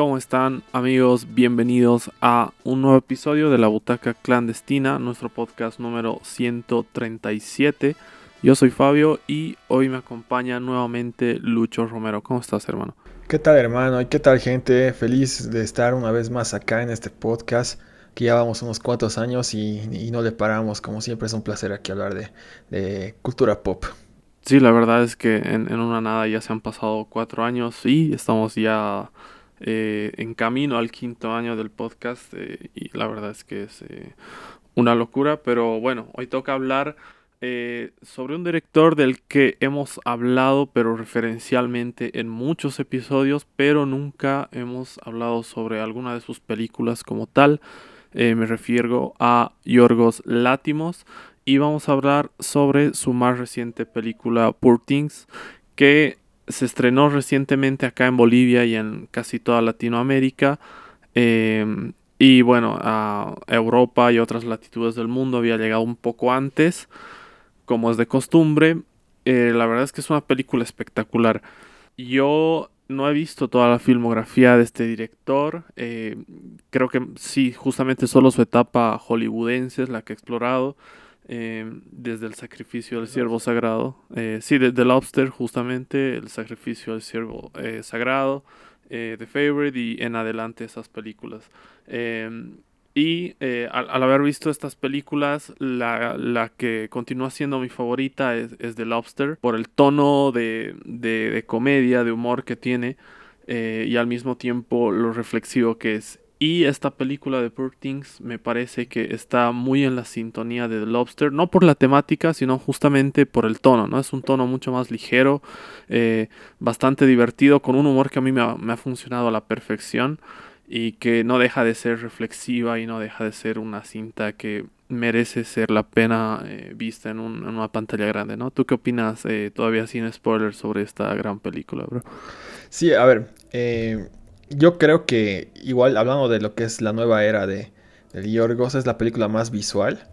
¿Cómo están amigos? Bienvenidos a un nuevo episodio de La Butaca Clandestina, nuestro podcast número 137. Yo soy Fabio y hoy me acompaña nuevamente Lucho Romero. ¿Cómo estás hermano? ¿Qué tal hermano? ¿Y qué tal gente? Feliz de estar una vez más acá en este podcast que ya vamos unos cuantos años y, no le paramos. Como siempre es un placer aquí hablar de, cultura pop. Sí, la verdad es que en, una nada ya se han pasado cuatro años y estamos ya eh, en camino al quinto año del podcast eh, y la verdad es que es eh, una locura, pero bueno, hoy toca hablar sobre un director del que hemos hablado pero referencialmente en muchos episodios, pero nunca hemos hablado sobre alguna de sus películas como tal. me refiero a Yorgos Látimos y vamos a hablar sobre su más reciente película Poor Things que se estrenó recientemente acá en Bolivia y en casi toda Latinoamérica. Em, y bueno, a Europa y otras latitudes del mundo había llegado un poco antes, como es de costumbre. Eh, la verdad es que es una película espectacular. Yo no he visto toda la filmografía de este director. Eh, creo que sí, justamente solo su etapa hollywoodense es la que he explorado. Em, desde el sacrificio del siervo sagrado. Eh, sí, desde Lobster, justamente, el sacrificio del siervo eh, sagrado, eh, The Favorite y en adelante esas películas. Em, y al, haber visto estas películas, la, la, que continúa siendo mi favorita es, es The Lobster, por el tono de, de, de comedia, de humor que tiene. y al mismo tiempo lo reflexivo que es. Y esta película de Poor Things me parece que está muy en la sintonía de The Lobster, no por la temática, sino justamente por el tono, ¿no? Es un tono mucho más ligero, eh, bastante divertido, con un humor que a mí me ha, funcionado a la perfección y que no deja de ser reflexiva y no deja de ser una cinta que merece ser la pena eh, vista en, una pantalla grande, ¿no? ¿Tú qué opinas, eh, todavía sin spoilers, sobre esta gran película, bro? Sí, a ver, yo creo que igual hablando de lo que es la nueva era de, de Yorgos, es la película más visual.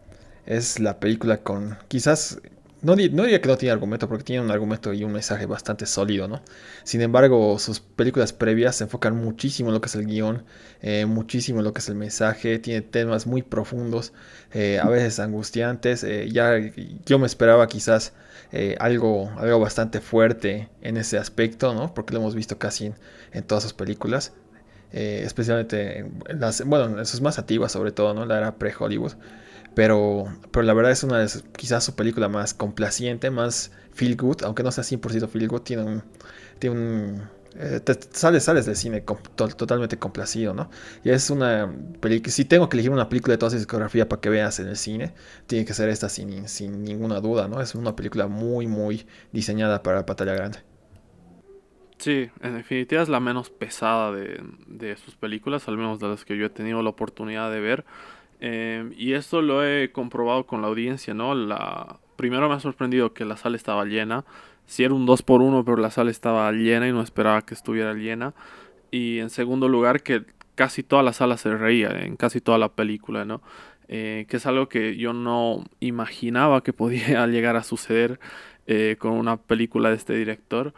Es la película con quizás no, diría que no tiene argumento, porque tiene un argumento y un mensaje bastante sólido, ¿no? Sin embargo, sus películas previas se enfocan muchísimo en lo que es el guion, eh, muchísimo en lo que es el mensaje, tiene temas muy profundos, eh, a veces angustiantes. Eh, ya yo me esperaba quizás algo, algo bastante fuerte en ese aspecto, ¿no? Porque lo hemos visto casi en, todas sus películas. especialmente en las, bueno, en sus más antiguas sobre todo, ¿no? La era pre-Hollywood. Pero, pero la verdad es una de quizás su película más complaciente, más feel good, aunque no sea 100% feel good, tiene un... Tiene eh, sales, sales del cine totalmente complacido, ¿no? Y es una película, si tengo que elegir una película de toda esa discografía para que veas en el cine, tiene que ser esta sin, sin ninguna duda, ¿no? Es una película muy, muy diseñada para la pantalla grande. Sí, en definitiva es la menos pesada de, de sus películas, al menos de las que yo he tenido la oportunidad de ver. Em, y esto lo he comprobado con la audiencia, ¿no? La, primero me ha sorprendido que la sala estaba llena. Si era un 2 por 1 pero la sala estaba llena y no esperaba que estuviera llena. Y en segundo lugar, que casi toda la sala se reía, en casi toda la película, ¿no? Eh, que es algo que yo no imaginaba que podía llegar a suceder eh, con una película de este director.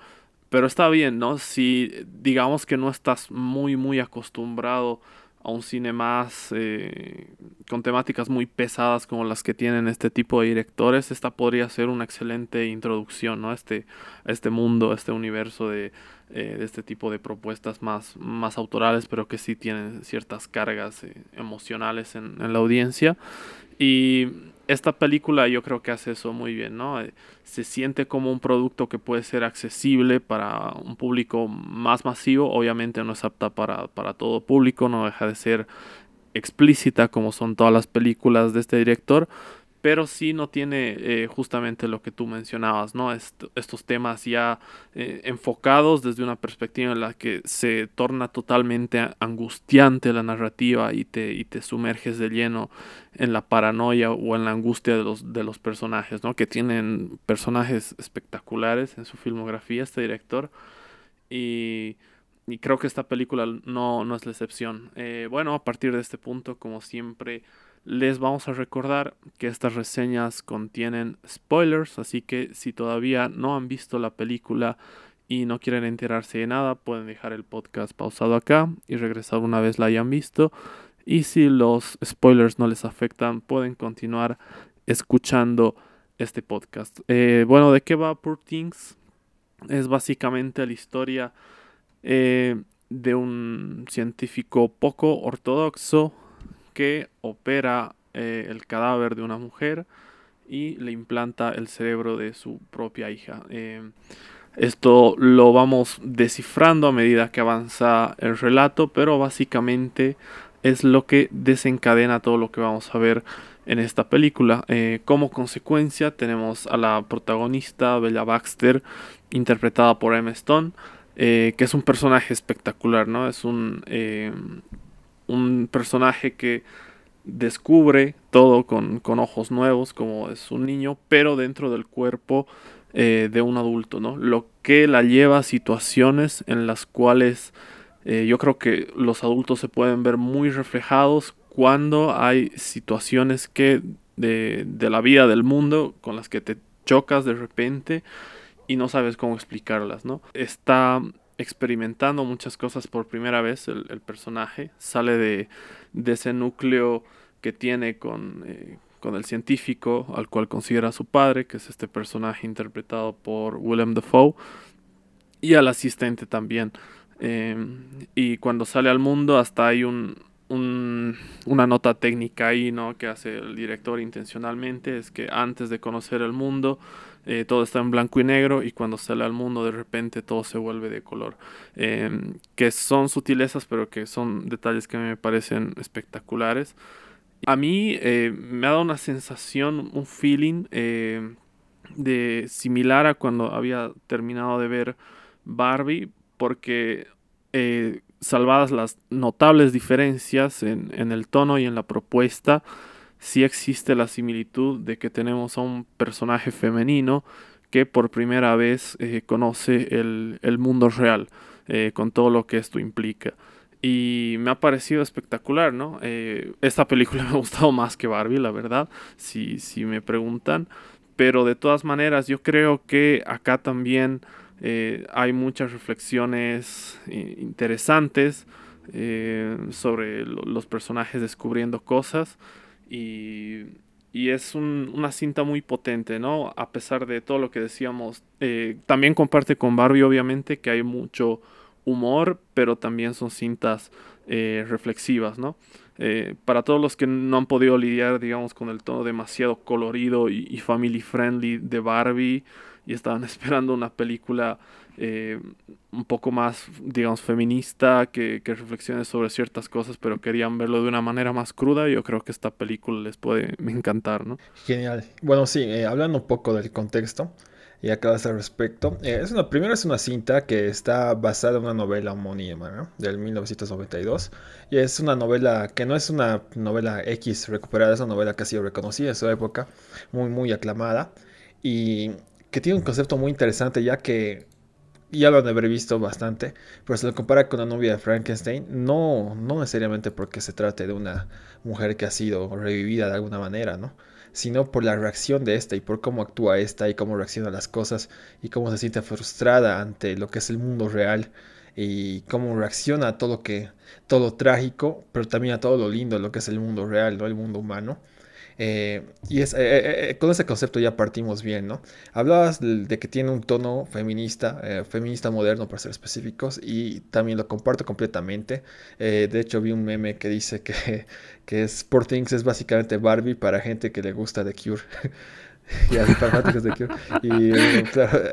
Pero está bien, ¿no? Si digamos que no estás muy, muy acostumbrado a un cine más eh, con temáticas muy pesadas como las que tienen este tipo de directores, esta podría ser una excelente introducción ¿no? a, este, este mundo, a este universo de, eh, de, este tipo de propuestas más, más autorales, pero que sí tienen ciertas cargas eh, emocionales en, en, la audiencia. Y esta película yo creo que hace eso muy bien, ¿no? Eh, se siente como un producto que puede ser accesible para un público más masivo, obviamente no es apta para, para todo público, no deja de ser explícita como son todas las películas de este director, pero sí no tiene eh, justamente lo que tú mencionabas, ¿no? estos temas ya eh, enfocados desde una perspectiva en la que se torna totalmente angustiante la narrativa y te, y te sumerges de lleno en la paranoia o en la angustia de los, de los personajes, ¿no? Que tienen personajes espectaculares en su filmografía, este director, y... Y creo que esta película no, no es la excepción. Eh, bueno, a partir de este punto, como siempre, les vamos a recordar que estas reseñas contienen spoilers, así que si todavía no han visto la película y no quieren enterarse de nada, pueden dejar el podcast pausado acá y regresar una vez la hayan visto. Y si los spoilers no les afectan, pueden continuar escuchando este podcast. Eh, bueno, ¿de qué va Poor Things? Es básicamente la historia eh, de un científico poco ortodoxo que opera eh, el cadáver de una mujer y le implanta el cerebro de su propia hija. esto lo vamos descifrando a medida que avanza el relato, pero básicamente es lo que desencadena todo lo que vamos a ver en esta película. Eh, como consecuencia tenemos a la protagonista Bella Baxter, interpretada por Emma Stone, eh, que es un personaje espectacular, ¿no? Es un, eh, un personaje que descubre todo con, ojos nuevos, como es un niño, pero dentro del cuerpo de un adulto, ¿no? Lo que la lleva a situaciones en las cuales yo creo que los adultos se pueden ver muy reflejados cuando hay situaciones que de, la vida del mundo con las que te chocas de repente y no sabes cómo explicarlas, ¿no? Está experimentando muchas cosas por primera vez el, personaje, sale de, ese núcleo que tiene con, eh, con, el científico al cual considera su padre, que es este personaje interpretado por Willem Dafoe, y al asistente también. Em, y cuando sale al mundo hasta hay un, una nota técnica ahí, ¿no? Que hace el director intencionalmente, es que antes de conocer el mundo, eh, todo está en blanco y negro y cuando sale al mundo de repente todo se vuelve de color. Em, que son sutilezas, pero que son detalles que me parecen espectaculares. A mí eh, me ha dado una sensación, un feeling eh, de similar a cuando había terminado de ver Barbie, porque salvadas las notables diferencias en, el tono y en la propuesta, sí existe la similitud de que tenemos a un personaje femenino que por primera vez eh, conoce el, mundo real, eh, con todo lo que esto implica. Y me ha parecido espectacular, ¿no? Eh, esta película me ha gustado más que Barbie, la verdad, si, si me preguntan. Pero de todas maneras, yo creo que acá también hay muchas reflexiones interesantes sobre los personajes descubriendo cosas y, es una cinta muy potente, ¿no? A pesar de todo lo que decíamos, también comparte con Barbie obviamente que hay mucho humor, pero también son cintas reflexivas, ¿no? para todos los que no han podido lidiar, digamos, con el tono demasiado colorido y family friendly de Barbie, y estaban esperando una película eh, un poco más, digamos, feminista, que, que, reflexione sobre ciertas cosas, pero querían verlo de una manera más cruda. Yo creo que esta película les puede encantar, ¿no? Genial. Bueno, sí, eh, hablando un poco del contexto y acá al respecto. Eh, es una, primero es una cinta que está basada en una novela homónima, ¿no? Del 1992. Y es una novela que no es una novela X recuperada, es una novela que ha sido reconocida en su época, muy, muy aclamada. Y que tiene un concepto muy interesante ya que ya lo han de haber visto bastante, pero se lo compara con la novia de Frankenstein, no, no necesariamente porque se trate de una mujer que ha sido revivida de alguna manera, ¿no? sino por la reacción de esta y por cómo actúa esta y cómo reacciona a las cosas y cómo se siente frustrada ante lo que es el mundo real y cómo reacciona a todo lo que todo trágico, pero también a todo lo lindo, lo que es el mundo real, ¿no? El mundo humano. Eh, y eh, eh, con ese concepto ya partimos bien, ¿no? Hablabas de, que tiene un tono feminista, feminista moderno para ser específicos, y también lo comparto completamente. de hecho, vi un meme que dice que, que Sport Things es básicamente Barbie para gente que le gusta The Cure. y a fanáticos de Cure. Y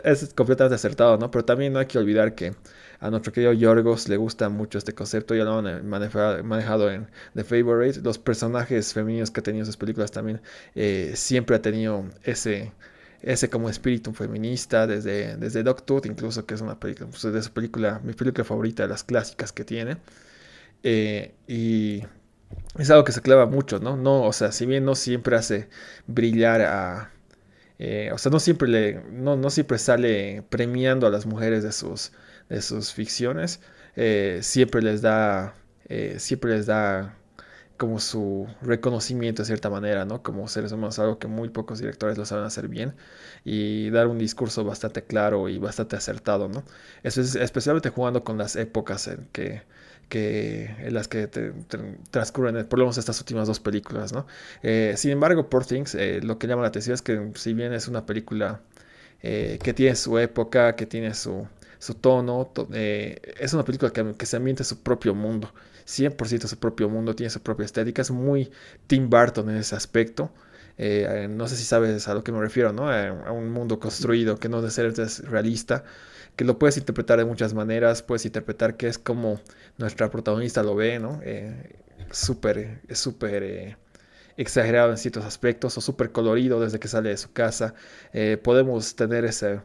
es completamente acertado, ¿no? Pero también no hay que olvidar que a nuestro querido Yorgos le gusta mucho este concepto, ya lo han manejado, en The Favorite. Los personajes femeninos que ha tenido en sus películas también eh, siempre ha tenido ese, ese como espíritu feminista, desde, desde Dog incluso, que es una película, pues, de su película, mi película favorita de las clásicas que tiene. Eh, y es algo que se clava mucho, ¿no? No, o sea, si bien no siempre hace brillar a. Eh, o sea, no siempre le. No, no siempre sale premiando a las mujeres de sus de sus ficciones, eh, siempre les da, eh, siempre les da como su reconocimiento de cierta manera, ¿no? Como seres humanos, algo que muy pocos directores lo saben hacer bien y dar un discurso bastante claro y bastante acertado, ¿no? Es especialmente jugando con las épocas en que, que en las que transcurren por lo menos estas últimas dos películas, ¿no? Eh, sin embargo, Poor Things, eh, lo que llama la atención es que si bien es una película eh, que tiene su época, que tiene su, su tono, es una película que, se ambienta en su propio mundo. 100% su propio mundo, tiene su propia estética, es muy Tim Burton en ese aspecto. Eh, no sé si sabes a lo que me refiero, ¿no? A, un mundo construido que no debe ser realista, que lo puedes interpretar de muchas maneras, puedes interpretar que es como nuestra protagonista lo ve, ¿no? Eh, súper, es súper eh, exagerado en ciertos aspectos o súper colorido desde que sale de su casa. podemos tener esa,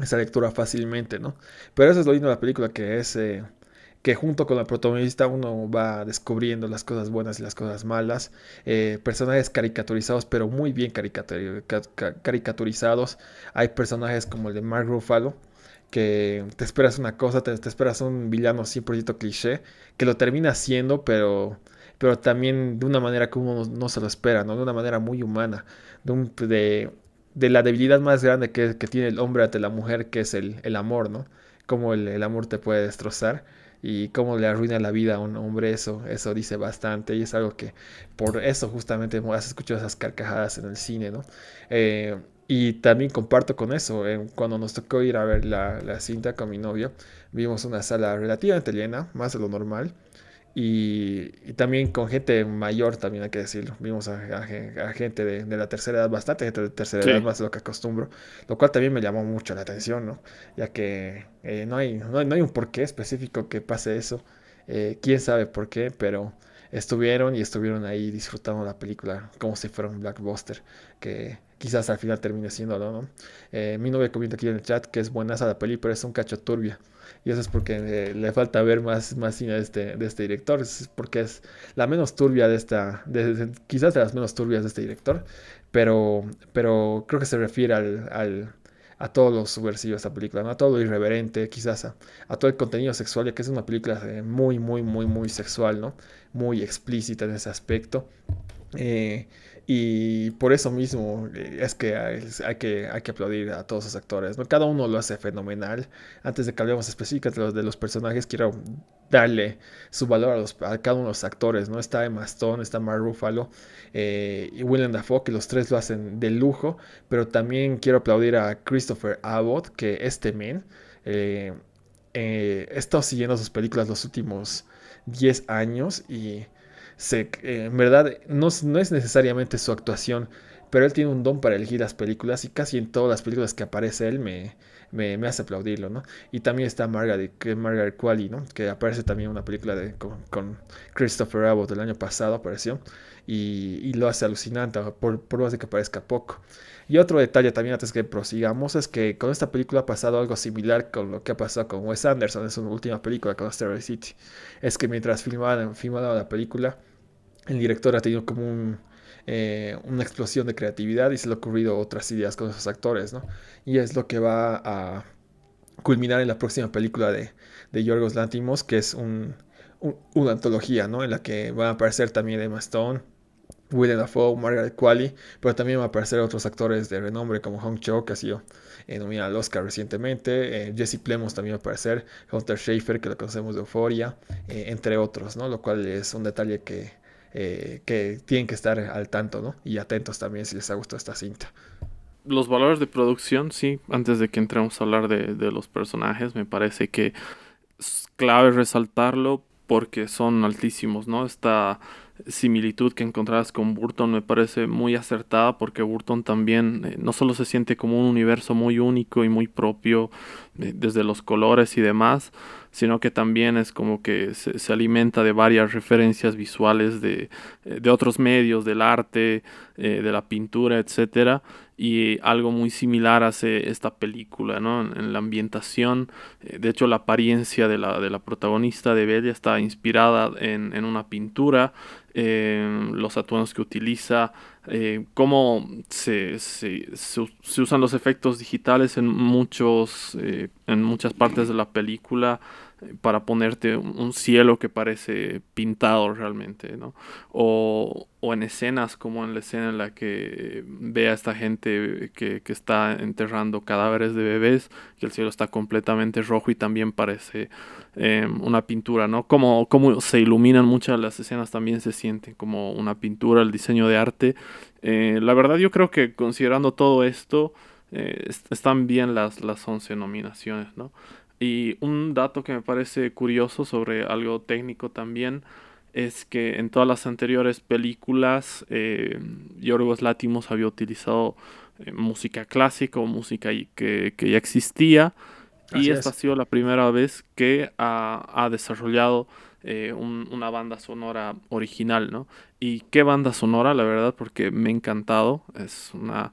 esa lectura fácilmente, ¿no? Pero eso es lo lindo de la película, que es que junto con la protagonista uno va descubriendo las cosas buenas y las cosas malas, eh, personajes caricaturizados, pero muy bien caricaturizados. Hay personajes como el de Mark Ruffalo, que te esperas una cosa, te, esperas un villano 100% cliché, que lo termina haciendo, pero, pero también de una manera que uno no, se lo espera, ¿no? de una manera muy humana, de, de, la debilidad más grande que, tiene el hombre ante la mujer, que es el, el amor, ¿no? Cómo el, el amor te puede destrozar y cómo le arruina la vida a un hombre, eso, eso dice bastante y es algo que por eso justamente has escuchado esas carcajadas en el cine, ¿no? Eh, y también comparto con eso, eh, cuando nos tocó ir a ver la, la cinta con mi novio, vimos una sala relativamente llena, más de lo normal, y, también con gente mayor, también hay que decirlo. Vimos a, gente de, la tercera edad, bastante gente de tercera edad, más de lo que acostumbro, lo cual también me llamó mucho la atención, ¿no? Ya que eh, no, hay, no, hay, un porqué específico que pase eso. Eh, quién sabe por qué, pero estuvieron y estuvieron ahí disfrutando la película como si fuera un blockbuster, que quizás al final termine siendo, ¿no? Eh, mi novia comenta aquí en el chat que es buena esa la peli, pero es un cacho turbia. Y eso es porque eh, le falta ver más, más cine de este, de este director. Es porque es la menos turbia de esta. quizás de las menos turbias de este director. Pero, pero creo que se refiere al, al a todo lo subversivo de esta película, a todo lo irreverente, quizás a, a, todo el contenido sexual, ya que es una película eh, muy, muy, muy, muy sexual, ¿no? Muy explícita en ese aspecto. Eh, y por eso mismo eh, es que hay, que hay que aplaudir a todos los actores. Cada uno lo hace fenomenal. Antes de que hablemos específicamente de los, de los personajes, quiero darle su valor a, cada uno de los actores. ¿no? Está Emma Stone, está Mark Ruffalo eh, y Willem Dafoe, que los tres lo hacen de lujo. Pero también quiero aplaudir a Christopher Abbott, que este men eh, he estado siguiendo sus películas los últimos 10 años y eh, en verdad no, no, es necesariamente su actuación, pero él tiene un don para elegir las películas y casi en todas las películas que aparece él me, me, hace aplaudirlo, ¿no? Y también está Margaret, Margaret Qualley, ¿no? Que aparece también en una película de, con, Christopher Abbott del año pasado, apareció, y, y lo hace alucinante, por, por más de que parezca poco. Y otro detalle también antes que prosigamos es que con esta película ha pasado algo similar con lo que ha pasado con Wes Anderson en su última película con Asteroid City. Es que mientras filmaban, la película, el director ha tenido como eh, una explosión de creatividad y se le han ocurrido otras ideas con esos actores, ¿no? Y es lo que va a culminar en la próxima película de, de Yorgos Lantimos, que es un, una antología, ¿no? En la que van a aparecer también Emma Stone, Willem Dafoe, Margaret Qualley, pero también van a aparecer otros actores de renombre como Hong Cho, que ha sido eh, nominado al Oscar recientemente, eh, Jesse Plemons también va a aparecer, Hunter Schaefer, que lo conocemos de Euphoria, entre otros, ¿no? Lo cual es un detalle que eh, que tienen que estar al tanto, ¿no? Y atentos también si les ha gustado esta cinta. Los valores de producción, sí, antes de que entremos a hablar de, los personajes, me parece que es clave resaltarlo porque son altísimos, ¿no? Esta similitud que encontrabas con Burton me parece muy acertada porque Burton también eh, no solo se siente como un universo muy único y muy propio eh, desde los colores y demás, sino que también es como que se, alimenta de varias referencias visuales de, eh, de otros medios, del arte, de la pintura, etcétera y algo muy similar hace esta película, ¿no? En, la ambientación, de hecho la apariencia de la, de la protagonista de Bella está inspirada en, en una pintura, eh, los atuendos que utiliza, eh, cómo se, se, usan los efectos digitales en, muchos, eh, en muchas partes de la película. Para ponerte un cielo que parece pintado realmente, ¿no? O, en escenas como en la escena en la que ve a esta gente que, está enterrando cadáveres de bebés, que el cielo está completamente rojo y también parece em, una pintura, ¿no? Como, como se iluminan muchas las escenas también se sienten como una pintura, el diseño de arte. Eh, la verdad yo creo que considerando todo esto, eh, están bien las, las 11 nominaciones, ¿no? Y un dato que me parece curioso sobre algo técnico también es que en todas las anteriores películas eh, Yorgos Látimos había utilizado eh, música clásica o música que, que ya existía y esta ha sido la primera vez que ha, desarrollado eh, una banda sonora original, ¿no? Y qué banda sonora, la verdad, porque me ha encantado. Es una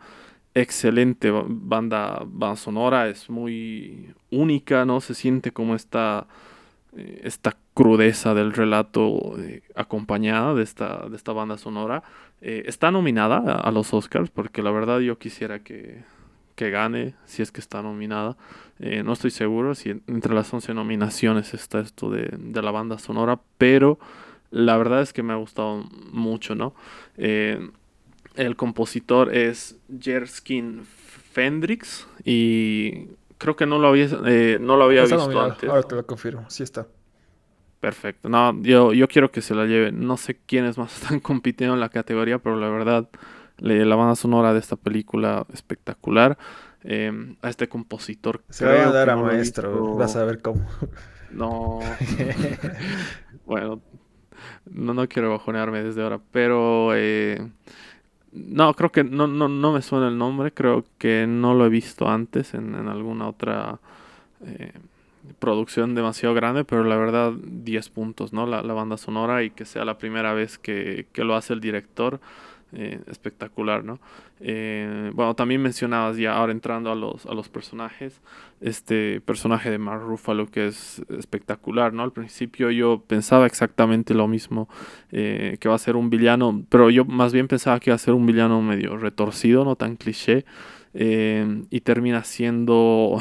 excelente banda, banda sonora, es muy única, ¿no? Se siente como esta, eh, esta crudeza del relato eh, acompañada de esta, de esta banda sonora. Eh, está nominada a, los Oscars porque la verdad yo quisiera que, que gane si es que está nominada. no estoy seguro si entre las 11 nominaciones está esto de, de, la banda sonora, pero la verdad es que me ha gustado mucho, ¿no? El compositor es Jerskin Fendrix y creo que no lo había, eh, no lo había visto antes. Ahora te lo confirmo, sí está. Perfecto. No, yo, yo quiero que se la lleve. No sé quiénes más están compitiendo en la categoría, pero la verdad, la banda sonora de esta película espectacular. Em, a este compositor. Se va a dar a maestro, vas a ver cómo. No. bueno, no, no quiero bajonearme desde ahora, pero eh, no, creo que no, no, no me suena el nombre. Creo que no lo he visto antes en, alguna otra eh, producción demasiado grande. Pero la verdad, 10 puntos, ¿no? La, la, banda sonora y que sea la primera vez que, que lo hace el director. Eh, espectacular, ¿no? Eh, bueno, también mencionabas ya ahora entrando a los, a los personajes, este personaje de Mark Ruffalo que es espectacular, ¿no? Al principio yo pensaba exactamente lo mismo, eh, que va a ser un villano, pero yo más bien pensaba que iba a ser un villano medio retorcido, no tan cliché. y termina siendo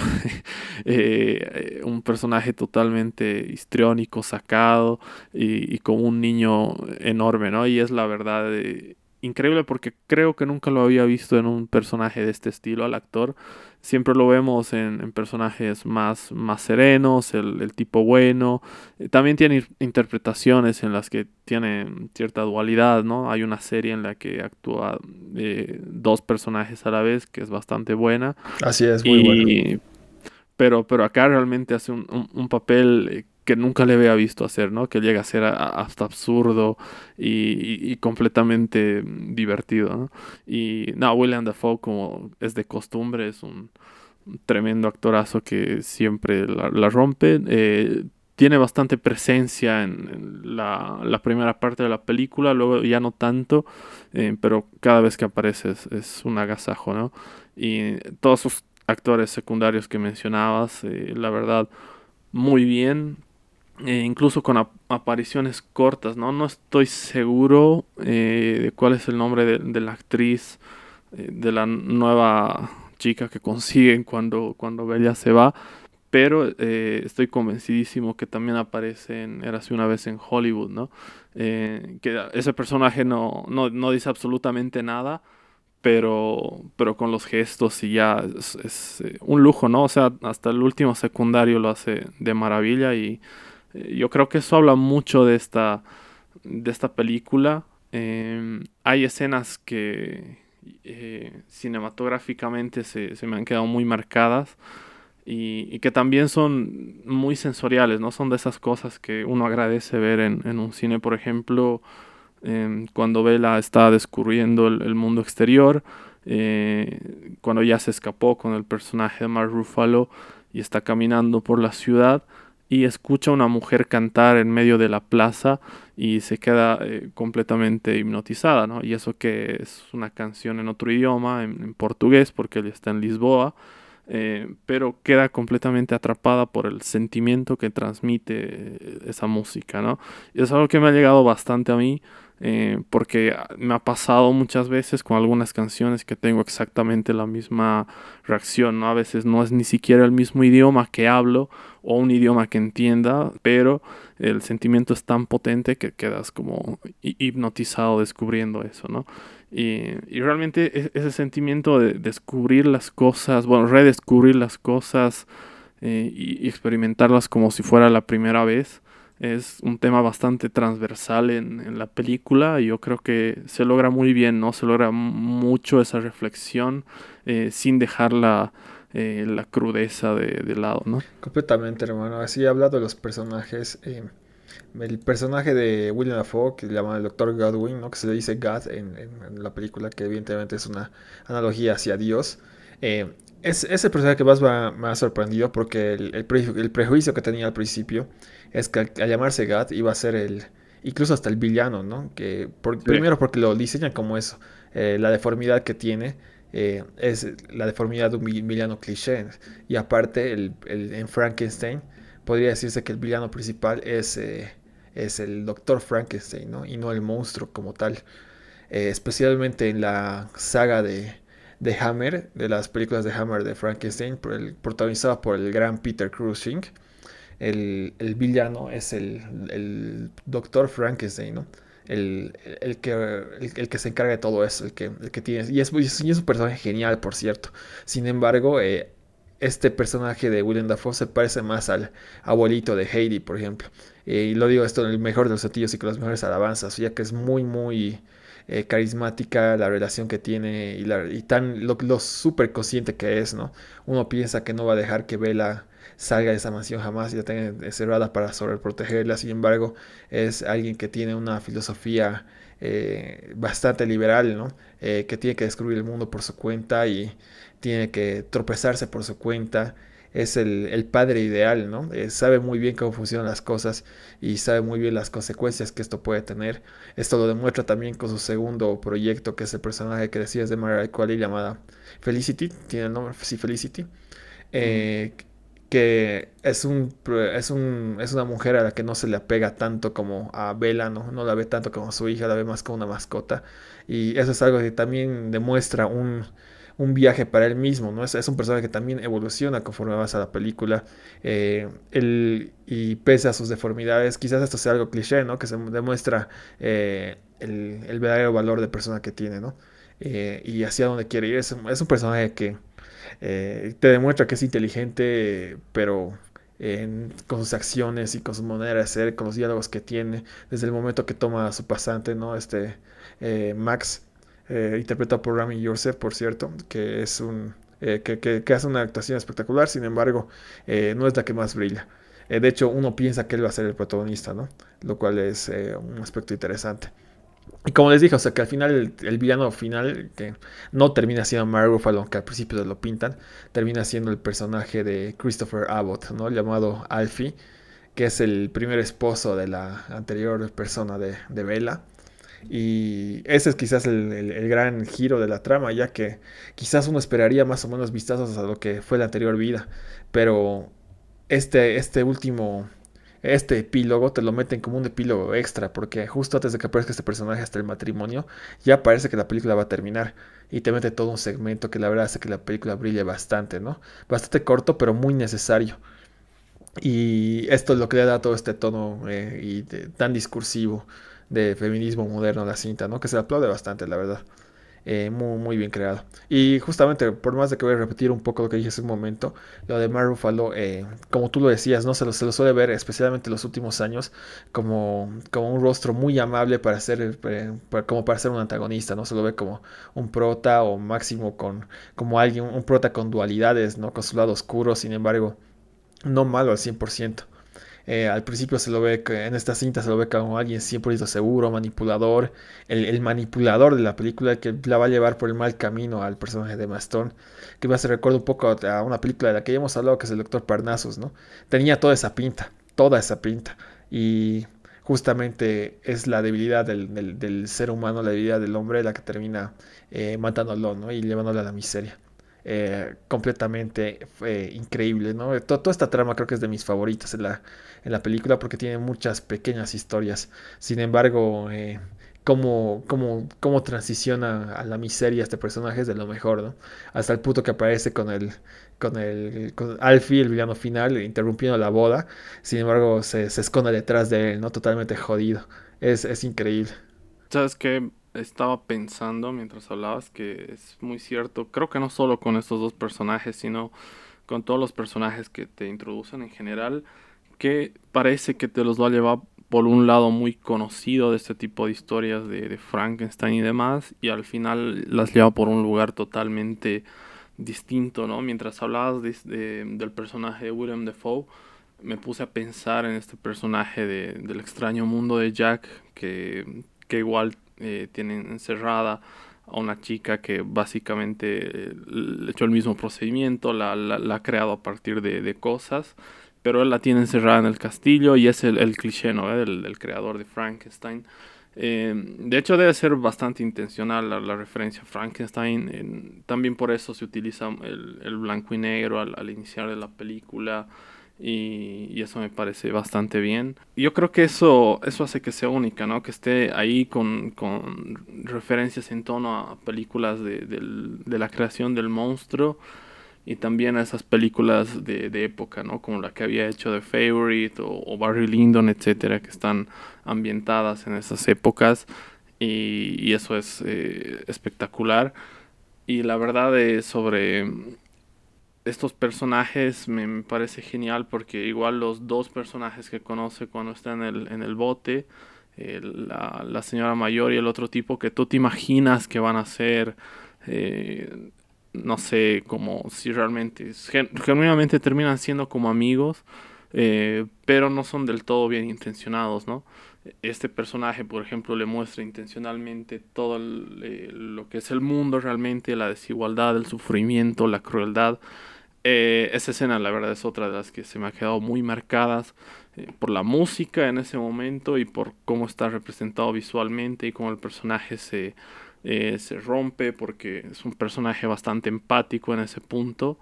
un personaje totalmente histriónico, sacado y, y, como un niño enorme, ¿no? Y es la verdad, increíble porque creo que nunca lo había visto en un personaje de este estilo al actor. Siempre lo vemos en, personajes más, más serenos, el, tipo bueno. Eh, también tiene interpretaciones en las que tiene cierta dualidad, ¿no? Hay una serie en la que actúa eh, dos personajes a la vez, que es bastante buena. Así es, muy bueno. Pero, pero acá realmente hace un, un papel eh, que nunca le había visto hacer, ¿no? Que llega a ser hasta absurdo y, completamente divertido, ¿no? Y no, William Dafoe, como es de costumbre, es un tremendo actorazo que siempre la, rompe. Eh, tiene bastante presencia en, la, primera parte de la película, luego ya no tanto, eh, pero cada vez que aparece es, un agasajo, ¿no? Y todos sus actores secundarios que mencionabas, eh, la verdad, muy bien, eh, incluso con apariciones cortas, ¿no? No estoy seguro eh, de cuál es el nombre de, la actriz, eh, de la nueva chica que consiguen cuando, cuando Bella se va, pero estoy convencidísimo que también aparece en Érase una vez en Hollywood, ¿no? que ese personaje no, no, dice absolutamente nada, pero, pero con los gestos y ya es, es un lujo, ¿no? O sea, hasta el último secundario lo hace de maravilla y eh, yo creo que eso habla mucho de esta, de esta película. Em, hay escenas que eh, cinematográficamente se, me han quedado muy marcadas y, que también son muy sensoriales, ¿no? Son de esas cosas que uno agradece ver en, un cine, por ejemplo, em, cuando Bella está descubriendo el, mundo exterior, eh, cuando ya se escapó con el personaje de Mark Ruffalo y está caminando por la ciudad y escucha a una mujer cantar en medio de la plaza y se queda eh, completamente hipnotizada, ¿no? Y eso que es una canción en otro idioma, en, portugués, porque él está en Lisboa. eh, pero queda completamente atrapada por el sentimiento que transmite esa música, ¿no? Y es algo que me ha llegado bastante a mí, eh, porque me ha pasado muchas veces con algunas canciones que tengo exactamente la misma reacción, ¿no? A veces no es ni siquiera el mismo idioma que hablo o un idioma que entienda, pero el sentimiento es tan potente que quedas como hipnotizado descubriendo eso, ¿no? Y, realmente ese sentimiento de descubrir las cosas, bueno, redescubrir las cosas eh, y, experimentarlas como si fuera la primera vez, es un tema bastante transversal en, la película y yo creo que se logra muy bien, ¿no? Se logra mucho esa reflexión eh, sin dejar la, eh, la crudeza de, lado, ¿no? Completamente, hermano. Así he hablado de los personajes. Eh, el personaje de William Dafoe, que se llama el Dr. Godwin, ¿no? que se le dice God en, la película, que evidentemente es una analogía hacia Dios. Eh, es, el personaje que más me ha, sorprendido porque el, prejuicio que tenía al principio es que al, llamarse God iba a ser el, incluso hasta el villano, ¿no? Que Primero porque lo diseñan como eso, eh, la deformidad que tiene. Eh, es la deformidad de un villano cliché y aparte el, en Frankenstein podría decirse que el villano principal es, eh, es el Doctor Frankenstein, ¿no? Y no el monstruo como tal. Especialmente en la saga de, de, Hammer, de las películas de Hammer de Frankenstein, por el, protagonizada por el gran Peter Cushing. El, el villano es el, el Doctor Frankenstein, ¿no? El, el, que, el, que se encarga de todo eso, el que, el que tiene... Y es, y es un personaje genial, por cierto. Sin embargo, eh, este personaje de William Dafoe se parece más al abuelito de Heidi, por ejemplo. y lo digo esto en el mejor de los sentidos y con las mejores alabanzas, ya que es muy, muy eh, carismática la relación que tiene y, tan lo, lo súper consciente que es, ¿no? Uno piensa que no va a dejar que Bella salga de esa mansión jamás y la tenga cerrada para sobreprotegerla, sin embargo, es alguien que tiene una filosofía eh, bastante liberal, ¿no? Eh, que tiene que descubrir el mundo por su cuenta y tiene que tropezarse por su cuenta. Es el, padre ideal, ¿no? Eh, sabe muy bien cómo funcionan las cosas y sabe muy bien las consecuencias que esto puede tener. Esto lo demuestra también con su segundo proyecto, que es el personaje que decías de Mariah Carey llamada Felicity, tiene el nombre, sí, Felicity. Eh, que es un, es un es una mujer a la que no se le apega tanto como a Bella, ¿no? no la ve tanto como a su hija, la ve más como una mascota. Y eso es algo que también demuestra un, un viaje para él mismo, ¿no? Es, es, un personaje que también evoluciona conforme avanza la película. Eh, y pese a sus deformidades, quizás esto sea algo cliché, ¿no? Que se demuestra eh, el, el, verdadero valor de persona que tiene, ¿no? Eh, y hacia dónde quiere ir. Es, es un personaje que eh, te demuestra que es inteligente, pero con sus acciones y con su manera de ser, con los diálogos que tiene, desde el momento que toma a su pasante, ¿no? Este eh, Max, eh, interpretado por Rami Yoursef, por cierto, que es un que, que, hace una actuación espectacular, sin embargo, no es la que más brilla. de hecho, uno piensa que él va a ser el protagonista, ¿no? Lo cual es un aspecto interesante. Y como les dije, o sea, que al final el, villano final, que no termina siendo Mark Ruffalo, aunque al principio lo pintan, termina siendo el personaje de Christopher Abbott, ¿no? Llamado Alfie, que es el primer esposo de la anterior persona de, de Bella. Y ese es quizás el, el, gran giro de la trama, ya que quizás uno esperaría más o menos vistazos a lo que fue la anterior vida, pero este, este último este epílogo te lo meten como un epílogo extra, porque justo antes de que aparezca este personaje hasta el matrimonio, ya parece que la película va a terminar. Y te mete todo un segmento que la verdad hace que la película brille bastante, ¿no? Bastante corto, pero muy necesario. Y esto es lo que le da todo este tono eh, y tan discursivo de feminismo moderno a la cinta, ¿no? Que se aplaude bastante, la verdad. Eh, muy, bien creado. Y justamente, por más de que voy a repetir un poco lo que dije hace un momento, lo de Mar Ruffalo, eh, como tú lo decías, ¿no? Se lo, se lo, suele ver, especialmente en los últimos años, como, como un rostro muy amable para ser, eh, como para ser un antagonista, ¿no? Se lo ve como un prota o máximo con, como alguien, un prota con dualidades, ¿no? Con su lado oscuro, sin embargo, no malo al 100%. Eh, al principio se lo ve, en esta cinta se lo ve como alguien 100% seguro, manipulador, el, manipulador de la película que la va a llevar por el mal camino al personaje de Maston, que me hace recuerdo un poco a una película de la que ya hemos hablado, que es el Doctor Parnassus, ¿no? Tenía toda esa pinta, toda esa pinta, y justamente es la debilidad del, ser humano, la debilidad del hombre la que termina eh, matándolo, ¿no? Y llevándolo a la miseria. Eh, completamente increíble, ¿no? toda esta trama creo que es de mis favoritas en la, la película porque tiene muchas pequeñas historias. Sin embargo, eh, cómo, cómo, cómo, transiciona a la miseria este personaje es de lo mejor, ¿no? Hasta el punto que aparece con el, con el con Alfie, el villano final, interrumpiendo la boda. Sin embargo, se, se esconde detrás de él, ¿no? Totalmente jodido. Es, es increíble. ¿Sabes qué? Estaba pensando mientras hablabas que es muy cierto. Creo que no solo con estos dos personajes, sino con todos los personajes que te introducen en general, que parece que te los va a llevar por un lado muy conocido de este tipo de historias de, de Frankenstein y demás, y al final las lleva por un lugar totalmente distinto, ¿no? Mientras hablabas del personaje de William Defoe, me puse a pensar en este personaje de, del extraño mundo de Jack, que, que igual eh, tiene encerrada a una chica que básicamente le echó el mismo procedimiento, la, la, ha creado a partir de, de, cosas, pero él la tiene encerrada en el castillo y es el, el cliché, ¿no? El, creador de Frankenstein. Eh, de hecho, debe ser bastante intencional la, referencia a Frankenstein. también por eso se utiliza el, el blanco y negro al, al, iniciar de la película. Y, y, eso me parece bastante bien. Yo creo que eso, eso hace que sea única, ¿no? Que esté ahí con, con referencias en tono a películas de, de la creación del monstruo y también a esas películas de, de, época, ¿no? Como la que había hecho The Favorite o, Barry Lyndon, etcétera, que están ambientadas en esas épocas y, y eso es eh, espectacular. Y la verdad es sobre estos personajes me, parece genial porque igual los dos personajes que conoce cuando está en el, en el bote, la, la, señora mayor y el otro tipo que tú te imaginas que van a ser... Eh, no sé, como si realmente, genuinamente terminan siendo como amigos, eh, pero no son del todo bien intencionados, ¿no? Este personaje, por ejemplo, le muestra intencionalmente todo eh, lo que es el mundo realmente, la desigualdad, el sufrimiento, la crueldad. Eh, esa escena, la verdad, es otra de las que se me ha quedado muy marcadas por la música en ese momento y por cómo está representado visualmente y cómo el personaje se eh, se rompe porque es un personaje bastante empático en ese punto,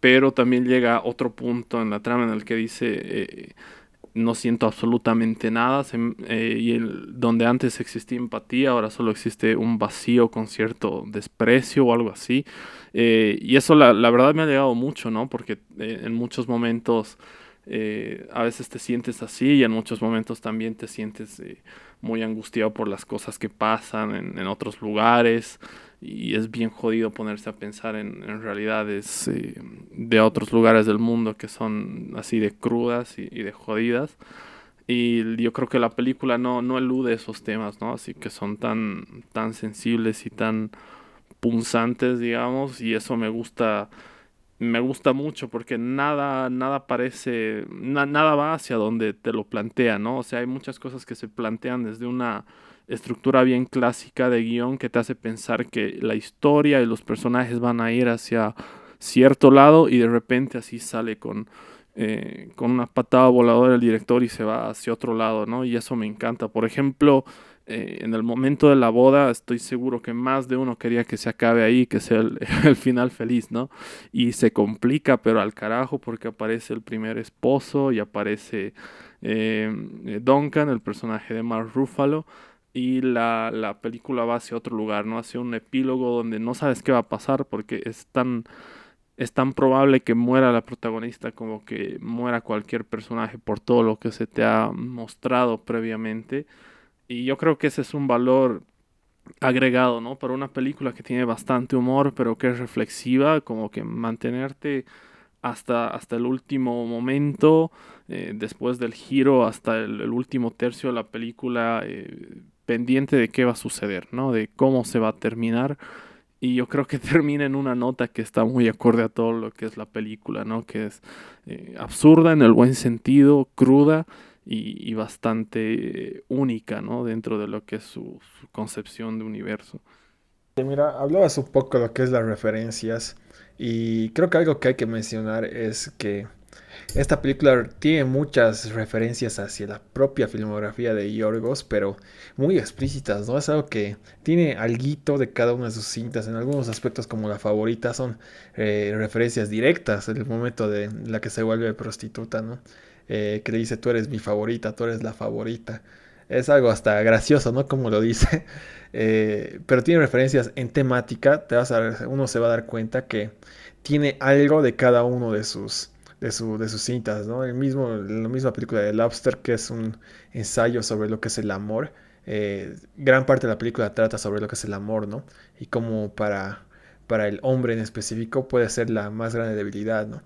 pero también llega otro punto en la trama en el que dice eh, no siento absolutamente nada eh, y el, donde antes existía empatía ahora solo existe un vacío con cierto desprecio o algo así y eso la, la, verdad me ha llegado mucho, ¿no? Porque en muchos momentos a veces te sientes así y en muchos momentos también te sientes muy angustiado por las cosas que pasan en, otros lugares y es bien jodido ponerse a pensar en, realidades eh, de otros lugares del mundo que son así de crudas y, de jodidas. Y yo creo que la película no, no elude esos temas, ¿no? Así que son tan, tan sensibles y tan punzantes, digamos, y eso me gusta me gusta mucho porque nada, nada parece, nada va hacia donde te lo plantea, ¿no? O sea, hay muchas cosas que se plantean desde una estructura bien clásica de guion que te hace pensar que la historia y los personajes van a ir hacia cierto lado y de repente así sale con, eh, con una patada voladora el director y se va hacia otro lado, ¿no? Y eso me encanta. Por ejemplo, eh, en el momento de la boda estoy seguro que más de uno quería que se acabe ahí, que sea el, final feliz, ¿no? Y se complica, pero al carajo, porque aparece el primer esposo y aparece eh, Duncan, el personaje de Mark Ruffalo, y la, la, película va hacia otro lugar, ¿no? Hacia un epílogo donde no sabes qué va a pasar porque es tan, es tan probable que muera la protagonista como que muera cualquier personaje por todo lo que se te ha mostrado previamente. Y yo creo que ese es un valor agregado, ¿no? Para una película que tiene bastante humor, pero que es reflexiva, como que mantenerte hasta, hasta el último momento, eh, después del giro, hasta el, último tercio de la película, eh, pendiente de qué va a suceder, ¿no? De cómo se va a terminar. Y yo creo que termina en una nota que está muy acorde a todo lo que es la película, ¿no? Que es eh, absurda en el buen sentido, cruda y, bastante única, ¿no? Dentro de lo que es su, concepción de universo. Mira, hablabas un poco de lo que es las referencias y creo que algo que hay que mencionar es que esta película tiene muchas referencias hacia la propia filmografía de Yorgos, pero muy explícitas, ¿no? Es algo que tiene algo de cada una de sus cintas. En algunos aspectos, como la favorita, son eh, referencias directas en el momento de la que se vuelve prostituta, ¿no? Eh, que le dice, tú eres mi favorita, tú eres la favorita. Es algo hasta gracioso, ¿no? Como lo dice. Eh, pero tiene referencias en temática. Te vas a, uno se va a dar cuenta que tiene algo de cada uno de sus de, su, de sus cintas, ¿no? El mismo, la misma película de Lobster, que es un ensayo sobre lo que es el amor. Eh, gran parte de la película trata sobre lo que es el amor, ¿no? Y cómo para, para el hombre en específico puede ser la más grande debilidad, ¿no?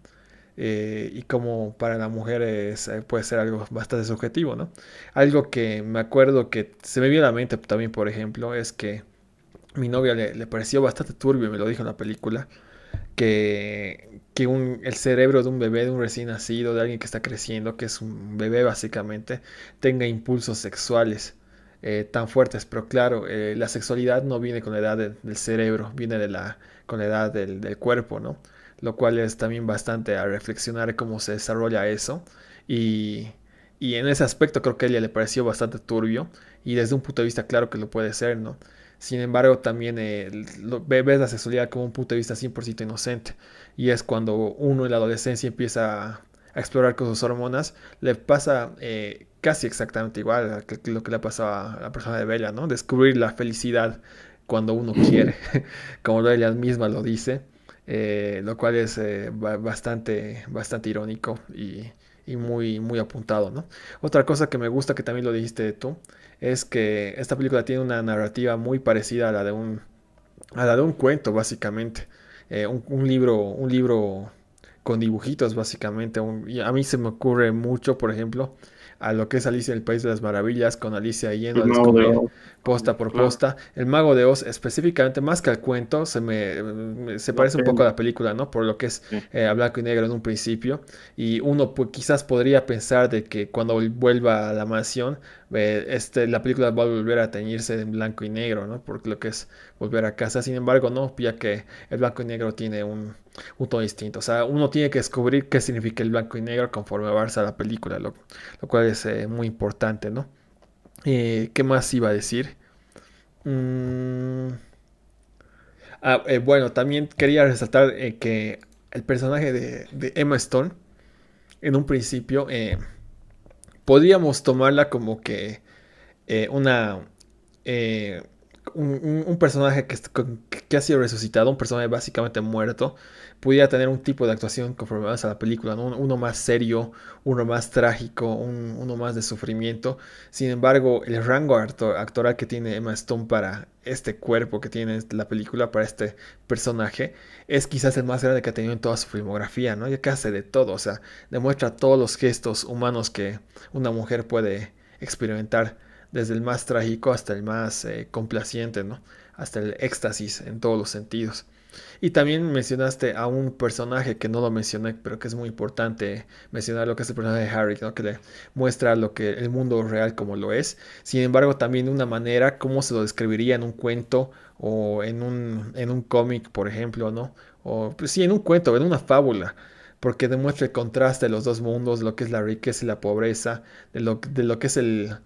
Eh, y como para la mujer eh, puede ser algo bastante subjetivo, ¿no? Algo que me acuerdo que se me vio a la mente también, por ejemplo, es que mi novia le, pareció bastante turbio, me lo dijo en la película, que, que un, el cerebro de un bebé, de un recién nacido, de alguien que está creciendo, que es un bebé básicamente, tenga impulsos sexuales eh, tan fuertes. Pero claro, la sexualidad no viene con la edad del cerebro, viene de la, con la edad del, del, cuerpo, ¿no? Lo cual es también bastante a reflexionar cómo se desarrolla eso. Y, y en ese aspecto creo que a ella le pareció bastante turbio. Y desde un punto de vista claro que lo puede ser, ¿no? Sin embargo, también eh, ves la sexualidad como un punto de vista 100% inocente. Y es cuando uno en la adolescencia empieza a, explorar con sus hormonas, le pasa eh, casi exactamente igual a lo que le pasa a la persona de Bella, ¿no? Descubrir la felicidad cuando uno quiere, como ella misma lo dice, eh, lo cual es bastante, bastante irónico y, y muy, muy apuntado, ¿no? Otra cosa que me gusta, que también lo dijiste tú, es que esta película tiene una narrativa muy parecida a la de un, a la de un cuento, básicamente. Eh, un, libro, un libro con dibujitos, básicamente. a mí se me ocurre mucho, por ejemplo, a lo que es Alicia en el País de las Maravillas, con Alicia yendo a descubrir posta por posta. El Mago de Oz, específicamente, más que al cuento, se me, se parece un poco a la película, ¿no? Por lo que es eh, a blanco y negro en un principio. Y uno pues, quizás podría pensar de que cuando vuelva a la mansión, eh, este, la película va a volver a teñirse en blanco y negro, ¿no? Porque lo que es volver a casa. Sin embargo, no, ya que el blanco y negro tiene un, un tono distinto. O sea, uno tiene que descubrir qué significa el blanco y negro conforme avanza la película, lo, cual es eh, muy importante, ¿no? Eh, ¿Qué más iba a decir? Mm, ah, bueno, también quería resaltar que el personaje de, de, Emma Stone, en un principio, podríamos tomarla como que eh, una... Un, personaje que, ha sido resucitado, un personaje básicamente muerto, pudiera tener un tipo de actuación conforme a la película, uno más serio, uno más trágico, uno más de sufrimiento. Sin embargo, el rango actoral que tiene Emma Stone para este cuerpo que tiene la película, para este personaje, es quizás el más grande que ha tenido en toda su filmografía, ¿no? Ya que hace de todo, o sea, demuestra todos los gestos humanos que una mujer puede experimentar, desde el más trágico hasta el más eh, complaciente, ¿no? Hasta el éxtasis en todos los sentidos. Y también mencionaste a un personaje que no lo mencioné, pero que es muy importante mencionar lo que es el personaje de Harry, ¿no? que le muestra lo que el mundo real como lo es. Sin embargo, también una manera, cómo se lo describiría en un cuento o en un, en un cómic, por ejemplo, ¿no? O pues sí, en un cuento, en una fábula porque demuestra el contraste de los dos mundos, lo que es la riqueza y la pobreza, de lo, que es el,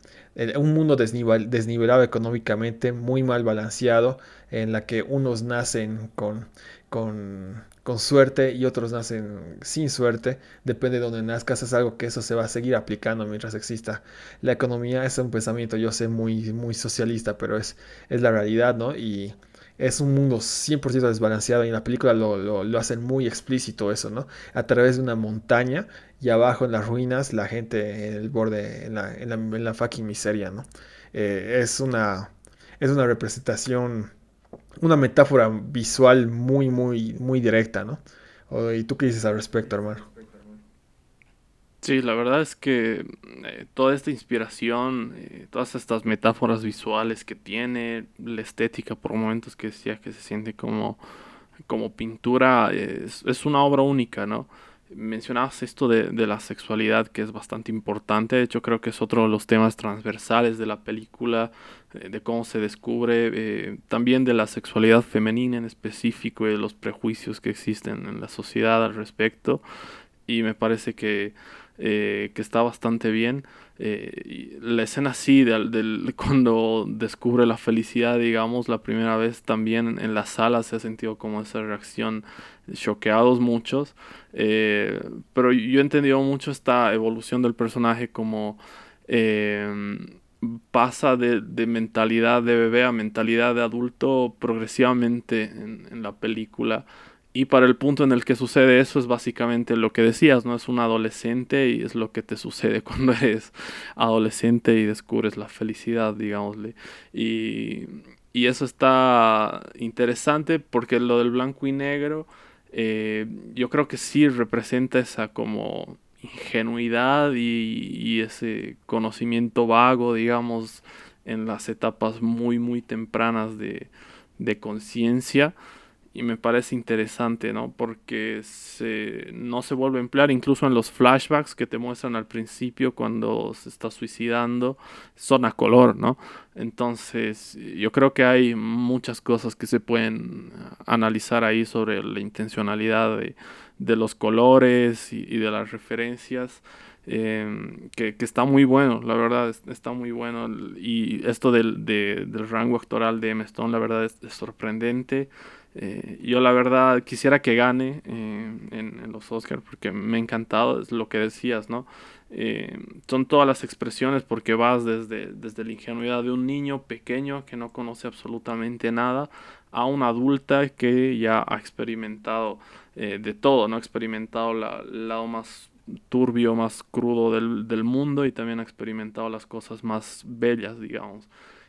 un mundo desnivelado económicamente, muy mal balanceado, en la que unos nacen con, con, con, suerte y otros nacen sin suerte, depende de donde nazcas, es algo que eso se va a seguir aplicando mientras exista la economía, es un pensamiento, yo sé, muy, muy socialista, pero es, es la realidad, ¿no? Y es un mundo 100% desbalanceado y en la película lo, lo, hacen muy explícito eso, ¿no? A través de una montaña y abajo en las ruinas la gente en el borde, en la, en la, fucking miseria, ¿no? Eh, es, una, es una representación, una metáfora visual muy, muy, muy directa, ¿no? ¿Y tú qué dices al respecto, hermano? Sí, la verdad es que eh, toda esta inspiración, eh, todas estas metáforas visuales que tiene, la estética por momentos que decía que se siente como, como pintura, es, es una obra única, ¿no? Mencionabas esto de, de, la sexualidad que es bastante importante, de hecho creo que es otro de los temas transversales de la película, eh, de cómo se descubre, también de la sexualidad femenina en específico y de los prejuicios que existen en la sociedad al respecto. y me parece que, que está bastante bien. Eh, la escena sí, del, cuando descubre la felicidad, digamos, la primera vez también en la sala se ha sentido como esa reacción, choqueados muchos, eh, pero yo he entendido mucho esta evolución del personaje como eh, pasa de, mentalidad de bebé a mentalidad de adulto progresivamente en la película. Y para el punto en el que sucede eso es básicamente lo que decías, ¿no? Es un adolescente y es lo que te sucede cuando eres adolescente y descubres la felicidad, digámosle. Y, y eso está interesante porque lo del blanco y negro, eh, yo creo que sí representa esa como ingenuidad y, y ese conocimiento vago, digamos, en las etapas muy, muy tempranas de, de conciencia y me parece interesante, ¿no? Porque se, no se vuelve a emplear, incluso en los flashbacks que te muestran al principio cuando se está suicidando, son a color, ¿no? Entonces, yo creo que hay muchas cosas que se pueden analizar ahí sobre la intencionalidad de, de los colores y, de las referencias. Em, que, que, está muy bueno, la verdad, está muy bueno. Y esto del, del rango actoral de M. Stone, la verdad, es sorprendente. Eh, yo la verdad quisiera que gane eh, en, los Oscars porque me ha encantado, es lo que decías, ¿no? Eh, son todas las expresiones porque vas desde, desde la ingenuidad de un niño pequeño que no conoce absolutamente nada a una adulta que ya ha experimentado de todo, ¿no? Ha experimentado el lado más turbio, más crudo del, del mundo y también ha experimentado las cosas más bellas, digamos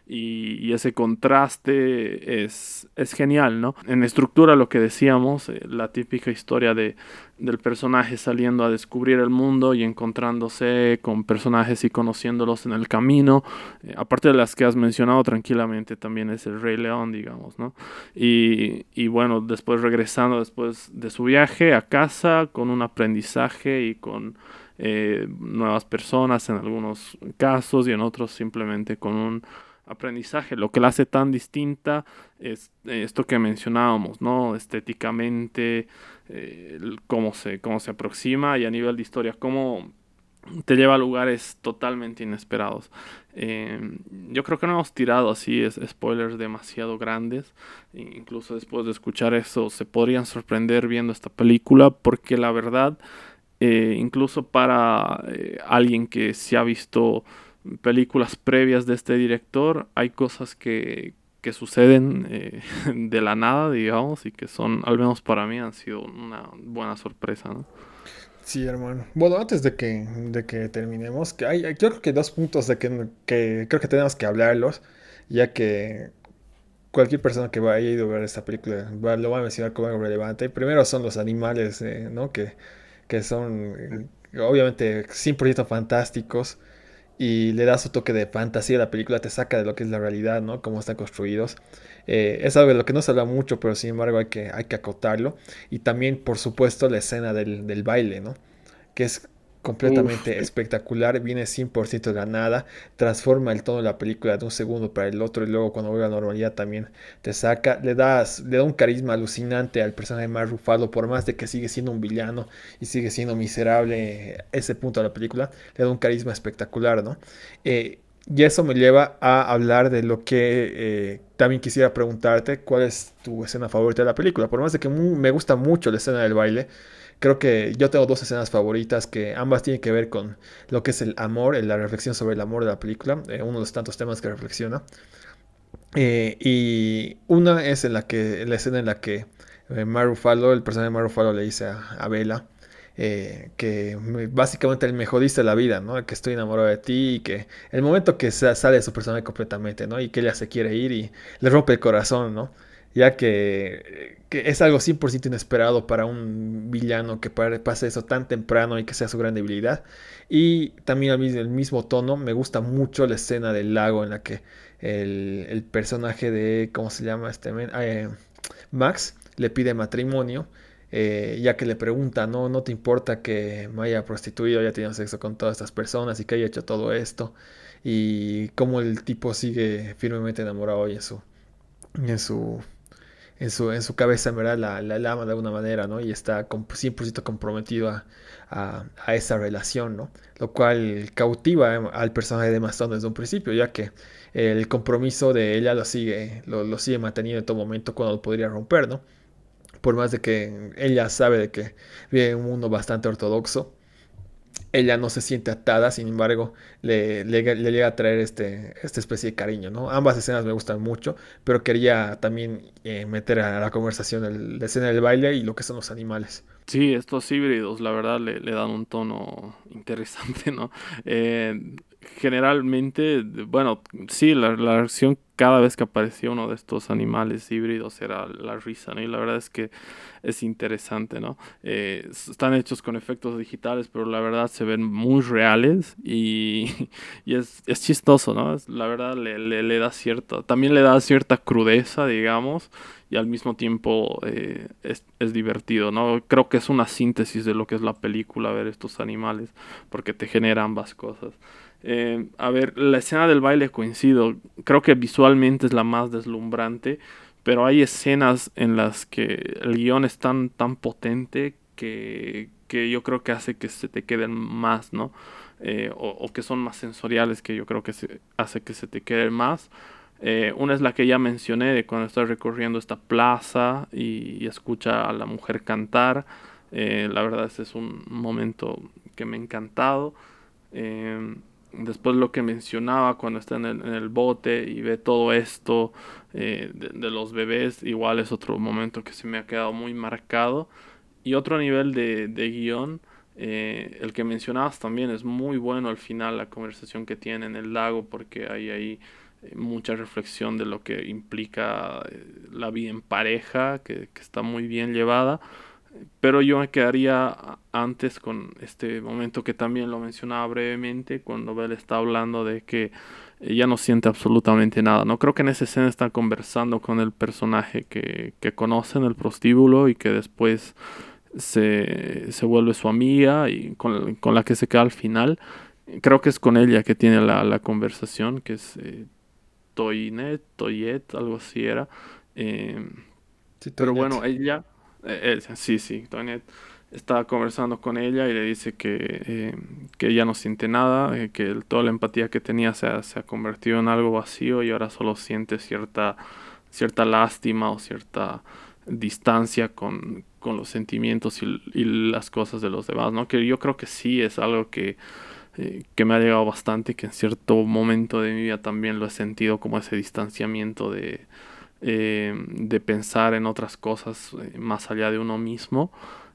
y, ese contraste es, es, genial, ¿no? En estructura lo que decíamos, eh, la típica historia de, del personaje saliendo a descubrir el mundo y encontrándose con personajes y conociéndolos en el camino, eh, aparte de las que has mencionado tranquilamente también es el Rey León, digamos, ¿no? Y, y bueno, después regresando después de su viaje a casa con un aprendizaje y con... Eh, nuevas personas en algunos casos y en otros simplemente con un aprendizaje. Lo que la hace tan distinta es eh, esto que mencionábamos, ¿no? Estéticamente, eh, cómo, se, cómo se aproxima y a nivel de historia, cómo te lleva a lugares totalmente inesperados. Em, yo creo que no hemos tirado así es, spoilers demasiado grandes. Incluso después de escuchar eso se podrían sorprender viendo esta película porque la verdad, eh, incluso para alguien que se ha visto películas previas de este director, hay cosas que, que suceden eh, de la nada, digamos, y que son, al menos para mí, han sido una buena sorpresa, ¿no? Sí, hermano. Bueno, antes de que, de que terminemos, que hay, yo creo que dos puntos de que, que creo que tenemos que hablarlos, ya que cualquier persona que haya ido a ver esta película lo va a mencionar como algo relevante. Primero son los animales, eh, ¿no? Que, que son, eh, obviamente, 100% fantásticos y le da su toque de fantasía la película, te saca de lo que es la realidad, ¿no? Cómo están construidos. Eh, es algo de lo que no se habla mucho, pero sin embargo hay que, hay que acotarlo. Y también, por supuesto, la escena del, del baile, ¿no? Que es completamente espectacular, viene 100% de la nada, transforma el tono de la película de un segundo para el otro y luego cuando vuelve a la normalidad también te saca, le das, le da un carisma alucinante al personaje más rufado, por más de que sigue siendo un villano y sigue siendo miserable ese punto de la película, le da un carisma espectacular, ¿no? Eh, y eso me lleva a hablar de lo que eh, también quisiera preguntarte, ¿cuál es tu escena favorita de la película? Por más de que me gusta mucho la escena del baile, Creo que yo tengo dos escenas favoritas que ambas tienen que ver con lo que es el amor, la reflexión sobre el amor de la película, eh, uno de los tantos temas que reflexiona. Eh, y una es en la que la escena en la que eh, Marufalo, el personaje de Marufalo le dice a, a Bella que básicamente el me jodiste la vida, ¿no? Que estoy enamorado de ti y que el momento que sale de su personaje completamente, ¿no? Y que ella se quiere ir y le rompe el corazón, ¿no? Ya que, es algo 100% inesperado para un villano que pase eso tan temprano y que sea su gran debilidad. Y también el, el mismo tono, me gusta mucho la escena del lago en la que el, personaje de, ¿cómo se llama este? Eh, Max le pide matrimonio. Eh, ya que le pregunta, no, no te importa que me haya prostituido, haya tenido sexo con todas estas personas y que haya hecho todo esto, y cómo el tipo sigue firmemente enamorado y en su, en su en su, en su cabeza, verdad, la, la, ama de alguna manera, ¿no? Y está 100% comprometido a, a, esa relación, ¿no? Lo cual cautiva al personaje de Maston desde un principio, ya que el compromiso de ella lo sigue, lo, lo sigue manteniendo en todo momento cuando lo podría romper, ¿no? Por más de que ella sabe de que vive en un mundo bastante ortodoxo, ella no se siente atada, sin embargo, le, llega a traer este, esta especie de cariño, ¿no? Ambas escenas me gustan mucho, pero quería también eh, meter a la conversación la escena del baile y lo que son los animales. Sí, estos híbridos, la verdad, le, dan un tono interesante, ¿no? Eh, generalmente, bueno, sí, la, la reacción cada vez que aparecía uno de estos animales híbridos era la risa, ¿no? Y la verdad es que es interesante, ¿no? Eh, están hechos con efectos digitales, pero la verdad se ven muy reales y, y es, es, chistoso, ¿no? la verdad le, le, da cierta, también le da cierta crudeza, digamos, y al mismo tiempo eh, es, es, divertido, ¿no? Creo que es una síntesis de lo que es la película, ver estos animales, porque te genera ambas cosas. Eh, a ver, la escena del baile coincido. Creo que visualmente es la más deslumbrante. Pero hay escenas en las que el guion es tan, tan potente que, que yo creo que hace que se te queden más, ¿no? Eh, o, que son más sensoriales que yo creo que se, hace que se te queden más. Eh, una es la que ya mencioné de cuando estás recorriendo esta plaza y, escucha a la mujer cantar. la verdad ese es un momento que me ha encantado. Después lo que mencionaba cuando está en el, bote y ve todo esto eh, de, los bebés, igual es otro momento que se me ha quedado muy marcado. Y otro nivel de, de guion, eh, el que mencionabas también es muy bueno al final la conversación que tiene en el lago porque hay eh, mucha reflexión de lo que implica la vida en pareja, que, que está muy bien llevada. Pero yo me quedaría antes con este momento que también lo mencionaba brevemente, cuando Bell está hablando de que ella no siente absolutamente nada. No creo que en esa escena está conversando con el personaje que, que conoce en el prostíbulo y que después se, se vuelve su amiga y con, con, la que se queda al final. Creo que es con ella que tiene la, la conversación, que es eh, Toynet, Toyet, algo así era. Eh, pero bueno, ella eh, sí, sí, Toinette está conversando con ella y le dice que, eh, que ella no siente nada, eh, que toda la empatía que tenía se ha, se ha, convertido en algo vacío y ahora solo siente cierta, cierta lástima o cierta distancia con, con los sentimientos y, y, las cosas de los demás, ¿no? Que yo creo que sí es algo que, que me ha llegado bastante, que en cierto momento de mi vida también lo he sentido como ese distanciamiento de eh, de pensar en otras cosas eh, más allá de uno mismo.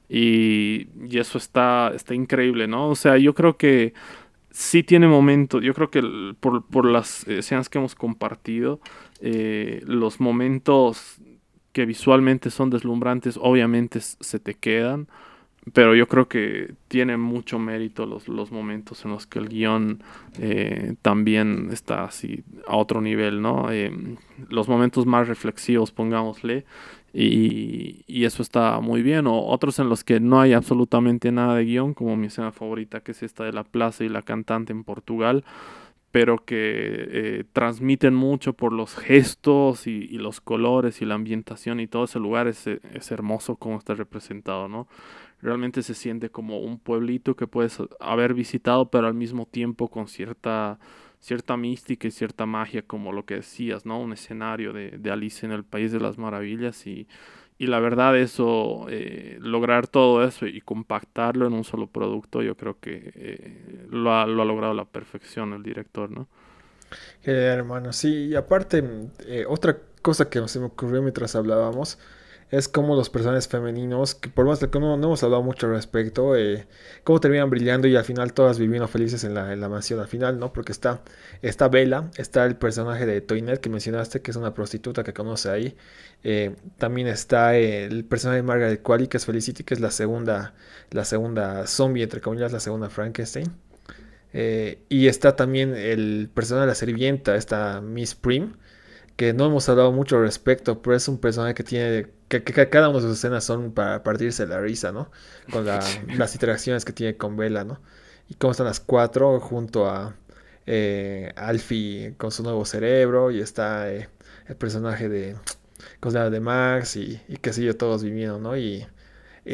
Y, y, eso está, está increíble, ¿no? O sea, yo creo que sí tiene momentos, yo creo que por, por las escenas que hemos compartido, eh, los momentos que visualmente son deslumbrantes, obviamente se te quedan pero yo creo que tiene mucho mérito los, los momentos en los que el guion eh, también está así a otro nivel, ¿no? Eh, los momentos más reflexivos, pongámosle, y, y, eso está muy bien, o otros en los que no hay absolutamente nada de guion, como mi escena favorita, que es esta de la plaza y la cantante en Portugal, pero que eh, transmiten mucho por los gestos y, y, los colores y la ambientación y todo ese lugar es, es hermoso como está representado, ¿no? Realmente se siente como un pueblito que puedes haber visitado, pero al mismo tiempo con cierta, cierta mística y cierta magia, como lo que decías, ¿no? Un escenario de, de Alice en el País de las Maravillas y, y la verdad eso, eh, lograr todo eso y compactarlo en un solo producto, yo creo que eh, lo, ha, lo, ha, logrado la perfección el director, ¿no? hermano, sí, y aparte, eh, otra cosa que se me ocurrió mientras hablábamos, es como los personajes femeninos, que por más que no, hemos hablado mucho al respecto, eh, cómo terminan brillando y al final todas viviendo felices en la, en la mansión al final, ¿no? Porque está, está Bella, está el personaje de Toinette que mencionaste, que es una prostituta que conoce ahí. Eh, también está el personaje de Margaret Qualley, que es Felicity, que es la segunda, la segunda zombie, entre comillas, la segunda Frankenstein. Eh, y está también el personaje de la sirvienta, esta Miss Prim, que no hemos hablado mucho al respecto, pero es un personaje que tiene que, cada una de sus escenas son para partirse la risa, ¿no? Con las interacciones que tiene con Bella, ¿no? Y cómo están las cuatro junto a eh, Alfie con su nuevo cerebro y está eh, el personaje de de Max y, y qué sé yo, todos viviendo, ¿no? Y,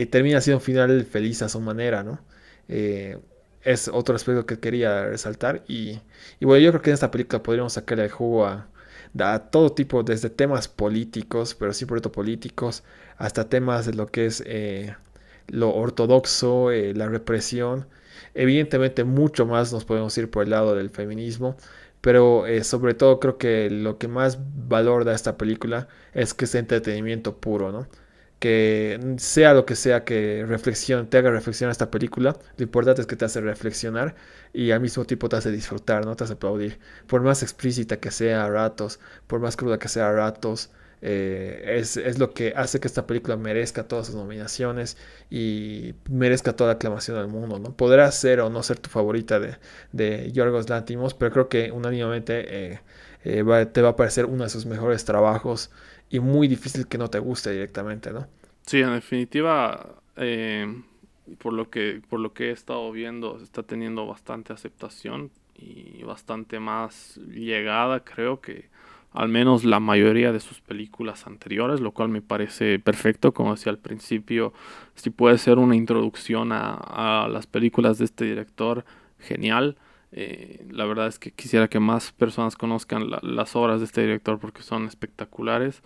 termina siendo un final feliz a su manera, ¿no? Eh, es otro aspecto que quería resaltar y, y, bueno, yo creo que en esta película podríamos sacarle el jugo a, a todo tipo, desde temas políticos, pero sí políticos, hasta temas de lo que es eh, lo ortodoxo, eh, la represión. Evidentemente mucho más nos podemos ir por el lado del feminismo, pero eh, sobre todo creo que lo que más valor da esta película es que es entretenimiento puro, ¿no? Que sea lo que sea que reflexión, te haga reflexionar esta película, lo importante es que te hace reflexionar y al mismo tiempo te hace disfrutar, ¿no? Te hace aplaudir. Por más explícita que sea a ratos, por más cruda que sea a ratos, eh, es, lo que hace que esta película merezca todas sus nominaciones y merezca toda la aclamación del mundo. ¿no? Podrá ser o no ser tu favorita de, de Yorgos Lantimos, pero creo que unánimemente eh, eh, te va a parecer uno de sus mejores trabajos y muy difícil que no te guste directamente. ¿no? Sí, en definitiva, por, lo que, por lo que he estado viendo, está teniendo bastante aceptación y bastante más llegada, creo que al menos la mayoría de sus películas anteriores, lo cual me parece perfecto, como decía al principio, si puede ser una introducción a, las películas de este director, genial. Eh, la verdad es que quisiera que más personas conozcan las obras de este director porque son espectaculares.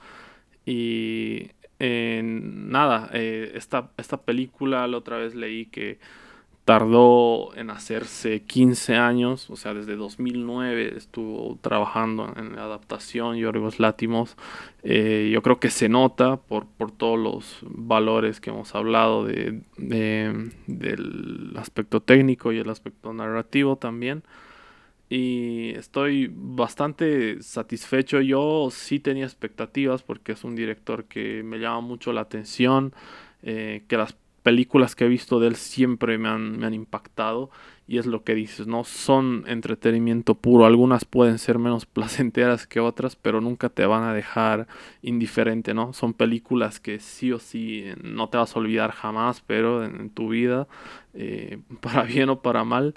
Y nada, eh, esta, esta película la otra vez leí que tardó en hacerse 15 años, o sea, desde 2009 estuvo trabajando en la adaptación Yorgos Látimos. Eh, yo creo que se nota por, por todos los valores que hemos hablado de, del aspecto técnico y el aspecto narrativo también. Y estoy bastante satisfecho. Yo sí tenía expectativas porque es un director que me llama mucho la atención, eh, que las películas que he visto de él siempre me han, me han impactado y es lo que dices, ¿no? Son entretenimiento puro, algunas pueden ser menos placenteras que otras, pero nunca te van a dejar indiferente, ¿no? Son películas que sí o sí no te vas a olvidar jamás, pero en, tu vida, eh, para bien o para mal.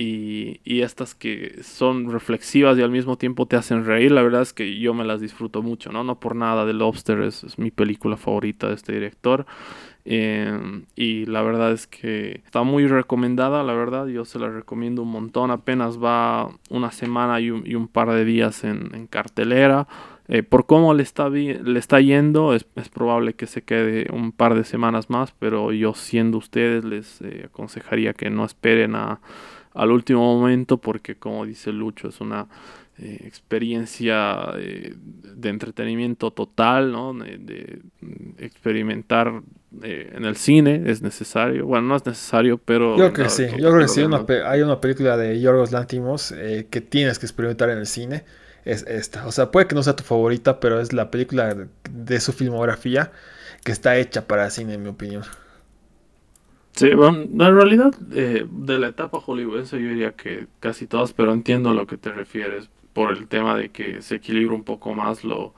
Y, y, estas que son reflexivas y al mismo tiempo te hacen reír, la verdad es que yo me las disfruto mucho, ¿no? No por nada, The Lobster es, es mi película favorita de este director. Em, y la verdad es que está muy recomendada, la verdad, yo se la recomiendo un montón. Apenas va una semana y un, par de días en, cartelera. Eh, por cómo le está, le está yendo, es, probable que se quede un par de semanas más, pero yo siendo ustedes les eh, aconsejaría que no esperen a, al último momento porque como dice Lucho es una eh, experiencia de entretenimiento total, ¿no? de experimentar eh, en el cine es necesario. Bueno, no es necesario, pero... Yo creo que sí, yo creo que sí. hay una película de Yorgos Lantimos eh, que tienes que experimentar en el cine. Es esta. O sea, puede que no sea tu favorita, pero es la película de, su filmografía que está hecha para cine, en mi opinión. Sí, bueno, en realidad eh, de la etapa hollywoodense yo diría que casi todas, pero entiendo a lo que te refieres por el tema de que se equilibra un poco más lo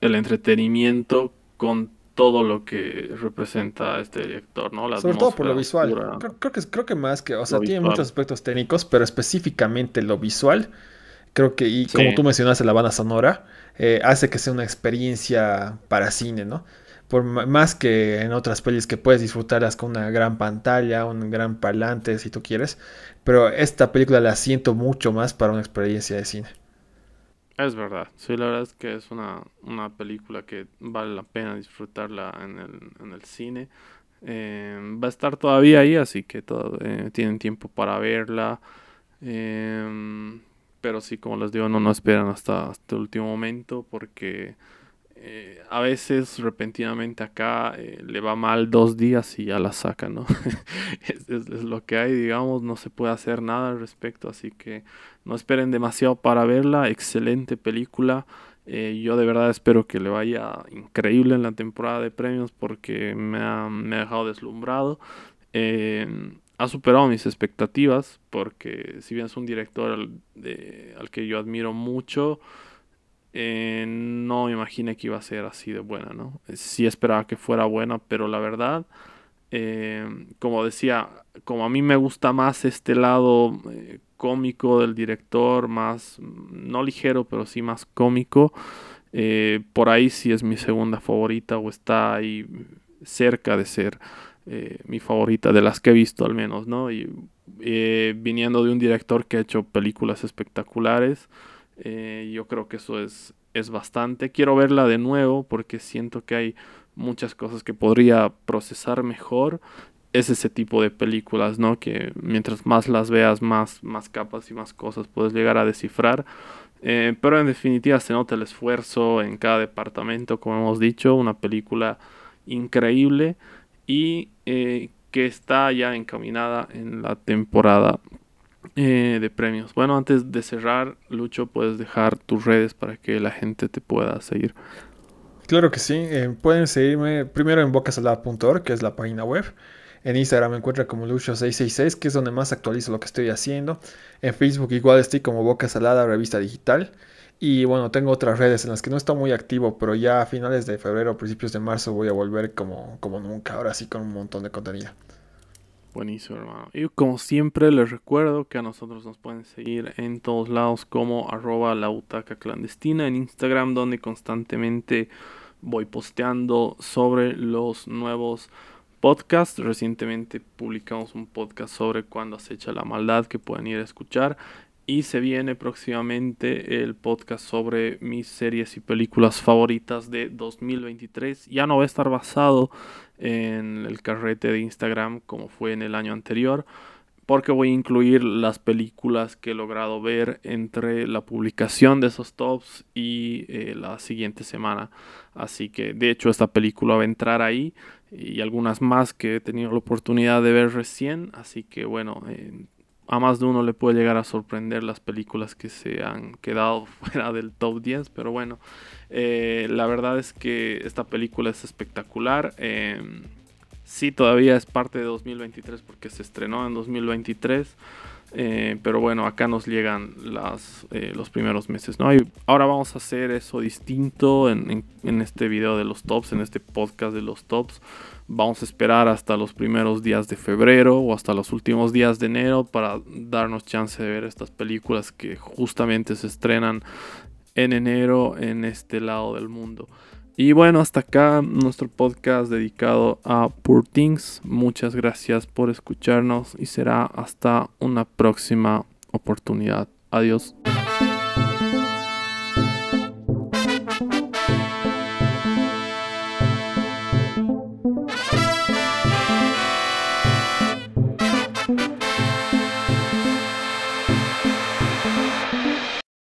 el entretenimiento con todo lo que representa este director, ¿no? Sobre todo por lo visual. Creo, que, creo que más que, o sea, tiene muchos aspectos técnicos, pero específicamente lo visual, creo que, y como tú mencionaste, la banda sonora, eh, hace que sea una experiencia para cine, ¿no? Más que en otras pelis que puedes disfrutarlas con una gran pantalla, un gran parlante, si tú quieres, pero esta película la siento mucho más para una experiencia de cine. Es verdad, sí, la verdad es que es una, una película que vale la pena disfrutarla en el, en el cine. Eh, va a estar todavía ahí, así que eh, tienen tiempo para verla. Eh, pero sí, como les digo, no, no esperan hasta el último momento porque eh, a veces repentinamente acá eh, le va mal dos días y ya la sacan, ¿no? es, lo que hay, digamos, no se puede hacer nada al respecto, así que no esperen demasiado para verla, excelente película. Eh, yo de verdad espero que le vaya increíble en la temporada de premios porque me ha, me ha dejado deslumbrado. ha superado mis expectativas porque si bien es un director al que yo admiro mucho, eh, no me imaginé que iba a ser así de buena, ¿no? Sí esperaba que fuera buena, pero la verdad, eh, como decía, como a mí me gusta más este lado eh, cómico del director, más, no ligero, pero sí más cómico, Eh, por ahí sí es mi segunda favorita o está ahí cerca de ser eh, mi favorita de las que he visto al menos, ¿no? Y eh, viniendo de un director que ha hecho películas espectaculares, yo creo que eso es, es bastante. Quiero verla de nuevo porque siento que hay muchas cosas que podría procesar mejor es ese tipo de películas, ¿no? Que mientras más las veas, más, más capas y más cosas puedes llegar a descifrar. Eh, pero en definitiva se nota el esfuerzo en cada departamento, como hemos dicho, una película increíble y eh, que está ya encaminada en la temporada eh, de premios. Bueno, antes de cerrar, Lucho, puedes dejar tus redes para que la gente te pueda seguir. Claro que sí, pueden seguirme primero en bocasalada.org, que es la página web. En Instagram me encuentra como Lucho666, que es donde más actualizo lo que estoy haciendo. En Facebook igual estoy como Boca Salada, revista digital. Y bueno, tengo otras redes en las que no estoy muy activo, pero ya a finales de febrero, principios de marzo voy a volver como, como nunca, ahora sí con un montón de contenido. Buenísimo, hermano. Y como siempre les recuerdo que a nosotros nos pueden seguir en todos lados como arroba la clandestina en Instagram, donde constantemente voy posteando sobre los nuevos podcast. Recientemente publicamos un podcast sobre cuando acecha la maldad que pueden ir a escuchar. Y se viene próximamente el podcast sobre mis series y películas favoritas de 2023. Ya no va a estar basado en el carrete de Instagram como fue en el año anterior porque voy a incluir las películas que he logrado ver entre la publicación de esos tops y eh, la siguiente semana. Así que de hecho esta película va a entrar ahí y algunas más que he tenido la oportunidad de ver recién. Así que bueno, a más de uno le puede llegar a sorprender las películas que se han quedado fuera del top 10. Pero bueno, eh, la verdad es que esta película es espectacular. Em, sí todavía es parte de 2023 porque se estrenó en 2023. Eh, pero bueno, acá nos llegan las, eh, los primeros meses, ¿no? Y ahora vamos a hacer eso distinto en, en, este video de los tops, en este podcast de los tops. Vamos a esperar hasta los primeros días de febrero o hasta los últimos días de enero para darnos chance de ver estas películas que justamente se estrenan en enero en este lado del mundo. Y bueno, hasta acá nuestro podcast dedicado a Poor Things. Muchas gracias por escucharnos y será hasta una próxima oportunidad. Adiós.